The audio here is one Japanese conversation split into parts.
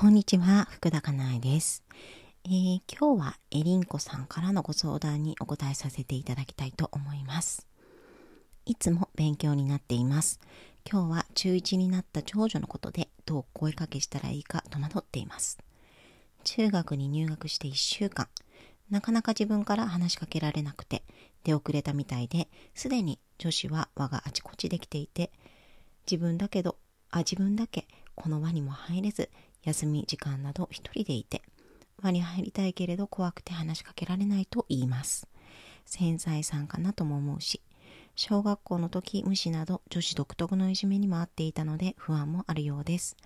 こんにちは、福田かなえです、えー、今日はエリンコさんからのご相談にお答えさせていただきたいと思います。いつも勉強になっています。今日は中1になった長女のことでどう声かけしたらいいか戸惑っています。中学に入学して1週間、なかなか自分から話しかけられなくて出遅れたみたいで、すでに女子は輪があちこちできていて、自分だけど、あ、自分だけこの輪にも入れず休み時間など一人でいて、輪に入りたいけれど怖くて話しかけられないと言います。繊細さんかなとも思うし、小学校の時無視など女子独特のいじめにもあっていたので不安もあるようです。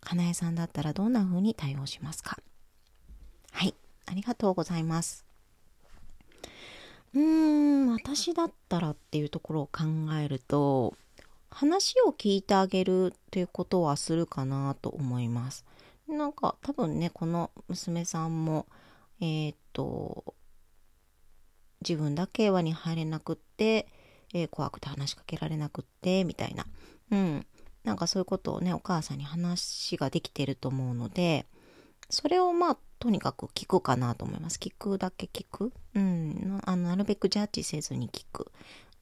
かなえさんだったらどんな風に対応しますか？はい、ありがとうございます。うーん、私だったらっていうところを考えると、話を聞いてあげるっていうことはするかなと思います。なんか多分ねこの娘さんもえー、っと自分だけ輪に入れなくって、えー、怖くて話しかけられなくってみたいな。うん。なんかそういうことをねお母さんに話ができてると思うのでそれをまあとにかく聞くかなと思います。聞くだけ聞く。うん。あのなるべくジャッジせずに聞く、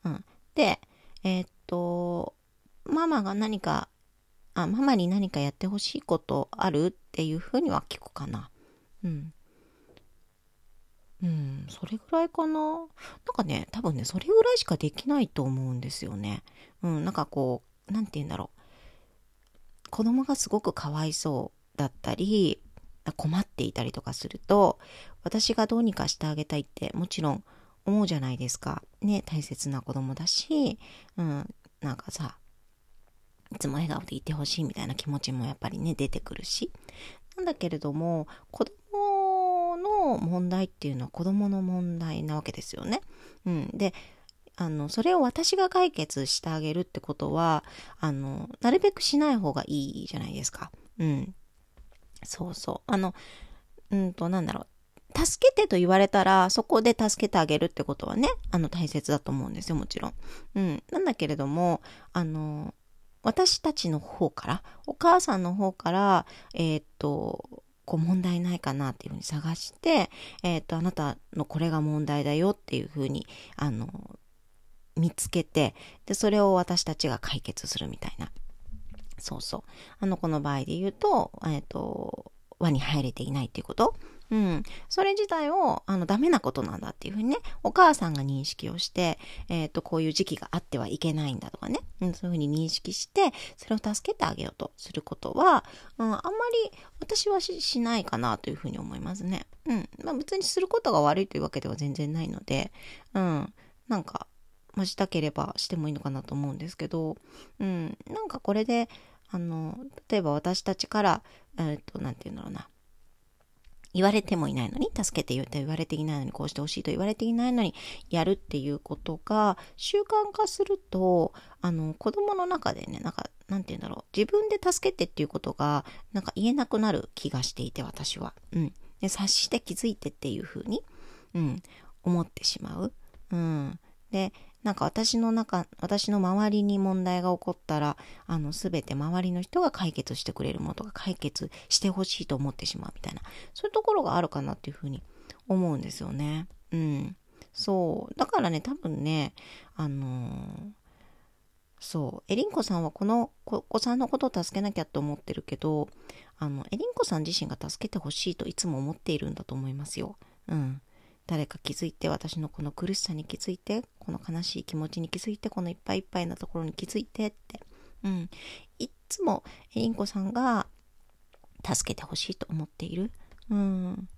うん、でえー、っとママが何かあ、ママに何かやってほしいことあるっていうふうには聞くかな。うん。うん、それぐらいかな。なんかね、多分ね、それぐらいしかできないと思うんですよね。うん、なんかこう、なんて言うんだろう。子供がすごくかわいそうだったり、困っていたりとかすると、私がどうにかしてあげたいってもちろん思うじゃないですか。ね、大切な子供だし、うん、なんかさ、いつも笑顔でいてほしいみたいな気持ちもやっぱりね、出てくるし。なんだけれども、子供の問題っていうのは子供の問題なわけですよね。うん。で、あの、それを私が解決してあげるってことは、あの、なるべくしない方がいいじゃないですか。うん。そうそう。あの、うんと、なんだろう。助けてと言われたら、そこで助けてあげるってことはね、あの、大切だと思うんですよ、もちろん。うん。なんだけれども、あの、私たちの方から、お母さんの方から、えー、っと、こう問題ないかなっていうふうに探して、えー、っと、あなたのこれが問題だよっていうふうに、あの、見つけて、で、それを私たちが解決するみたいな。そうそう。あの、この場合で言うと、えっと、輪に入れていないっていうことうん。それ自体を、あの、ダメなことなんだっていうふうにね、お母さんが認識をして、えっ、ー、と、こういう時期があってはいけないんだとかね、うん、そういうふうに認識して、それを助けてあげようとすることは、うん、あんまり私はしないかなというふうに思いますね。うん。まあ別にすることが悪いというわけでは全然ないので、うん。なんか、まあ、したければしてもいいのかなと思うんですけど、うん。なんかこれで、あの、例えば私たちから、えっ、ー、と、なんて言うんだろうな。言われてもいないのに、助けて言って言われていないのに、こうしてほしいと言われていないのに、やるっていうことが習慣化すると、あの、子供の中でね、なんか、なんて言うんだろう、自分で助けてっていうことが、なんか言えなくなる気がしていて、私は。うん。で、察して気づいてっていうふうに、うん、思ってしまう。うん。で、なんか私の中、私の周りに問題が起こったら、あの、すべて周りの人が解決してくれるものとか解決してほしいと思ってしまうみたいな、そういうところがあるかなっていうふうに思うんですよね。うん。そう。だからね、多分ね、あのー、そう。エリンコさんはこのお子さんのことを助けなきゃと思ってるけど、あの、エリンコさん自身が助けてほしいといつも思っているんだと思いますよ。うん。誰か気づいて私のこの苦しさに気づいてこの悲しい気持ちに気づいてこのいっぱいいっぱいなところに気づいてって。うん。いっつもインコさんが助けてほしいと思っている。うん。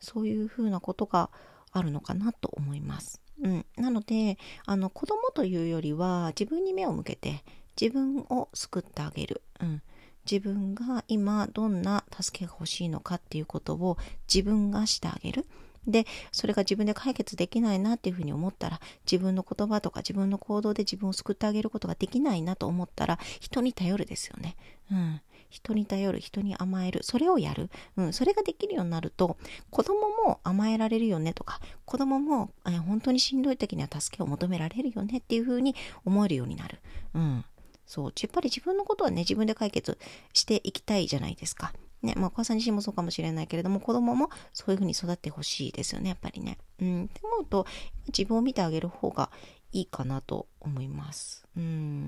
そういうふうなことがあるのかなと思います。うん、なのであの子供というよりは自分に目を向けて自分を救ってあげる、うん、自分が今どんな助けが欲しいのかっていうことを自分がしてあげる、で、それが自分で解決できないなっていうふうに思ったら、自分の言葉とか自分の行動で自分を救ってあげることができないなと思ったら、人に頼るですよね。うん。人に頼る、人に甘える、それをやる。うん、それができるようになると、子供も甘えられるよねとか、子供も、え本当にしんどい時には助けを求められるよねっていうふうに思えるようになる。うん。そう。やっぱり自分のことはね、自分で解決していきたいじゃないですか。ね、まあ、お母さん自身もそうかもしれないけれども、子供もそういうふうに育ってほしいですよね、やっぱりね。うん、って思うと、自分を見てあげる方がいいかなと思います。うん。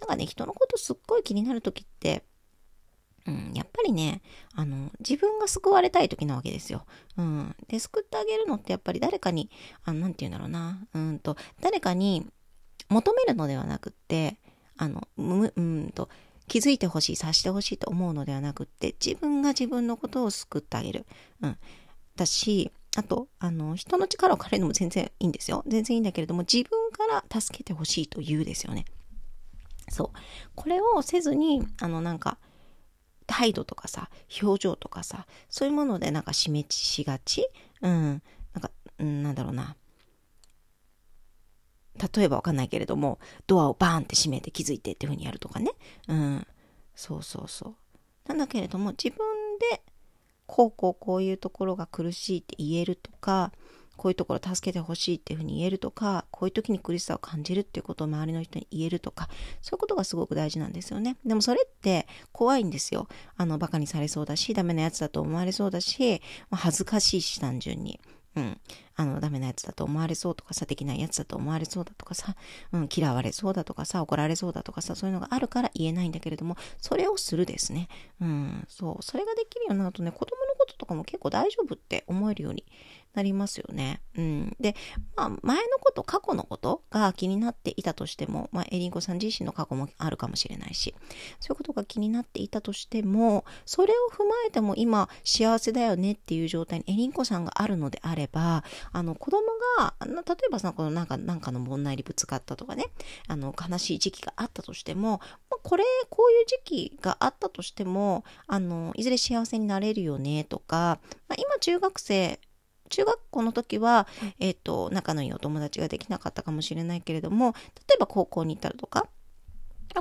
なんかね、人のことすっごい気になる時って、うん、やっぱりね、あの、自分が救われたい時なわけですよ。うん。で、救ってあげるのってやっぱり誰かに、あの、なんて言うんだろうな、うんと、誰かに求めるのではなくって、あの、む、うんと、気づいてほしい、察してほしいと思うのではなくって、自分が自分のことを救ってあげる。うん。だし、あと、あの、人の力を借りるのも全然いいんですよ。全然いいんだけれども、自分から助けてほしいと言うですよね。そう。これをせずに、あの、なんか、態度とかさ、表情とかさ、そういうものでなんか示しがち？うん。なんか、なんだろうな。例えばわかんないけれども、ドアをバーンって閉めて気づいてっていう風にやるとかね。うん。そうそうそう。なんだけれども、自分で、こうこうこういうところが苦しいって言えるとか、こういうところ助けてほしいっていうふうに言えるとか、こういう時に苦しさを感じるっていうことを周りの人に言えるとか、そういうことがすごく大事なんですよね。でもそれって怖いんですよ。あの、馬鹿にされそうだし、ダメなやつだと思われそうだし、恥ずかしいし、単純に。うん。あの、ダメなやつだと思われそうとかさ、できないやつだと思われそうだとかさ、うん、嫌われそうだとかさ、怒られそうだとかさ、そういうのがあるから言えないんだけれども、それをするですね。うん、そう。それができるようになるとね、子供のこととかも結構大丈夫って思えるようになりますよね。うん。で、まあ、前のこと、過去のことが気になっていたとしても、まあ、エリンコさん自身の過去もあるかもしれないし、そういうことが気になっていたとしても、それを踏まえても今、幸せだよねっていう状態にエリンコさんがあるのであれば、あの、子供が、例えばさ、このなんか、なんかの問題にぶつかったとかね、あの、悲しい時期があったとしても、まあ、これ、こういう時期があったとしても、あの、いずれ幸せになれるよねとか、まあ、今中学生中学校の時は、えっ、ー、と、仲のいいお友達ができなかったかもしれないけれども、例えば高校に行ったらとか、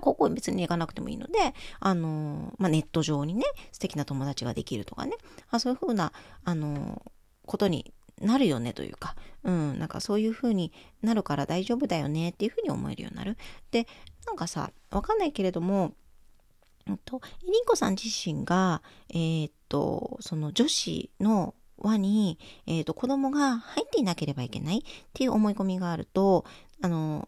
高校に別に行かなくてもいいので、あの、まあ、ネット上にね、素敵な友達ができるとかね、あそういうふうな、あの、ことになるよねというか、うん、なんかそういうふうになるから大丈夫だよねっていうふうに思えるようになる。で、なんかさ、わかんないけれども、うんと、りんこさん自身が、えー、っと、その女子の輪に、えっ、ー、と、子供が入っていなければいけないっていう思い込みがあると、あの、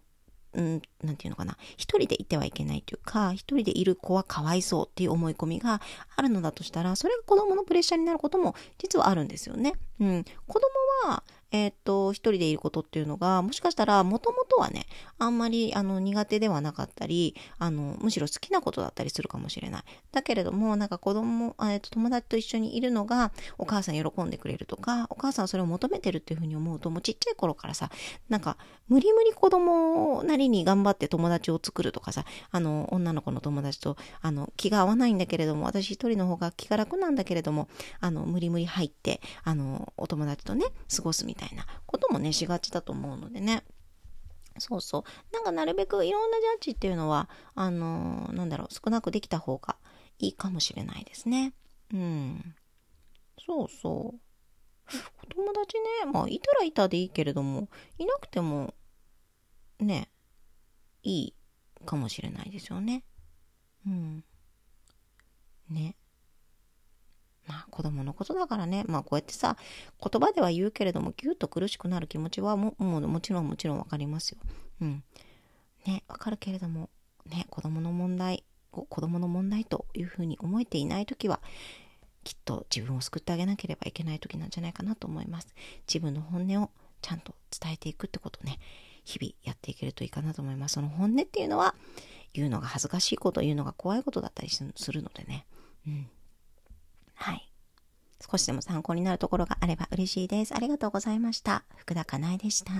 うん、なて言うのかな。一人でいてはいけないというか、一人でいる子はかわいそうっていう思い込みがあるのだとしたら、それが子供のプレッシャーになることも実はあるんですよね。うん。子供は、えっ、と、一人でいることっていうのが、もしかしたら、もともとはね、あんまり、あの、苦手ではなかったり、あの、むしろ好きなことだったりするかもしれない。だけれども、なんか子供、えっ、と、友達と一緒にいるのが、お母さん喜んでくれるとか、お母さんそれを求めてるっていうふうに思うと、もうちっちゃい頃からさ、なんか、無理無理子供なりに頑張って友達を作るとかさ、あの、女の子の友達と、あの、気が合わないんだけれども、私一人の方が気が楽なんだけれども、あの、無理無理入って、あの、お友達とね、過ごすみたいなたいなこともね、しがちだと思うのでね。そうそう。なんかなるべくいろんなジャッジっていうのは、あのー、なんだろう、少なくできた方がいいかもしれないですね。うん。そうそう。お友達ね、まあ、いたらいたでいいけれども、いなくても、ね、いいかもしれないですよね。うん。ね。まあ子供のことだからね、まあこうやってさ、言葉では言うけれども、ぎゅっと苦しくなる気持ちはもももちろんもちろんわかりますよ。うん。ね、わかるけれども、ね、子供の問題を子供の問題というふうに思えていないときは、きっと自分を救ってあげなければいけない時なんじゃないかなと思います。自分の本音をちゃんと伝えていくってことね、日々やっていけるといいかなと思います。その本音っていうのは、言うのが恥ずかしいこと、言うのが怖いことだったりするのでね。うん。はい。少しでも参考になるところがあれば嬉しいです。ありがとうございました。福田かなえでした。